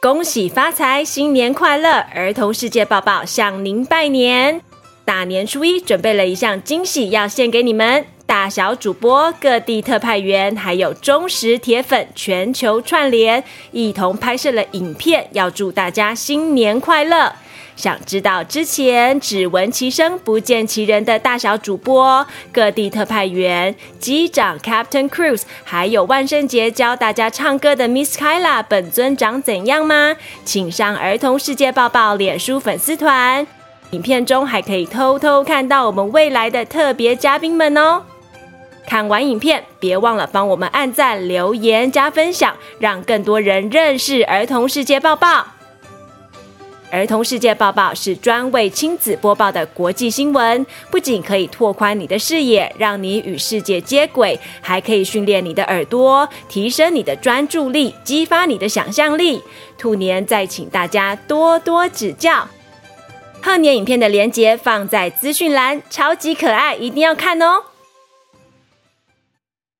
恭喜发财，新年快乐！儿童世界抱抱向您拜年。大年初一准备了一项惊喜要献给你们，大小主播、各地特派员，还有忠实铁粉，全球串联，一同拍摄了影片，要祝大家新年快乐。想知道之前只闻其声不见其人的大小主播、各地特派员、机长 Captain Cruise，还有万圣节教大家唱歌的 Miss Kyla 本尊长怎样吗？请上儿童世界报报脸书粉丝团，影片中还可以偷偷看到我们未来的特别嘉宾们哦。看完影片，别忘了帮我们按赞、留言、加分享，让更多人认识儿童世界报报。儿童世界报报是专为亲子播报的国际新闻，不仅可以拓宽你的视野，让你与世界接轨，还可以训练你的耳朵，提升你的专注力，激发你的想象力。兔年再请大家多多指教。贺年影片的连接放在资讯栏，超级可爱，一定要看哦！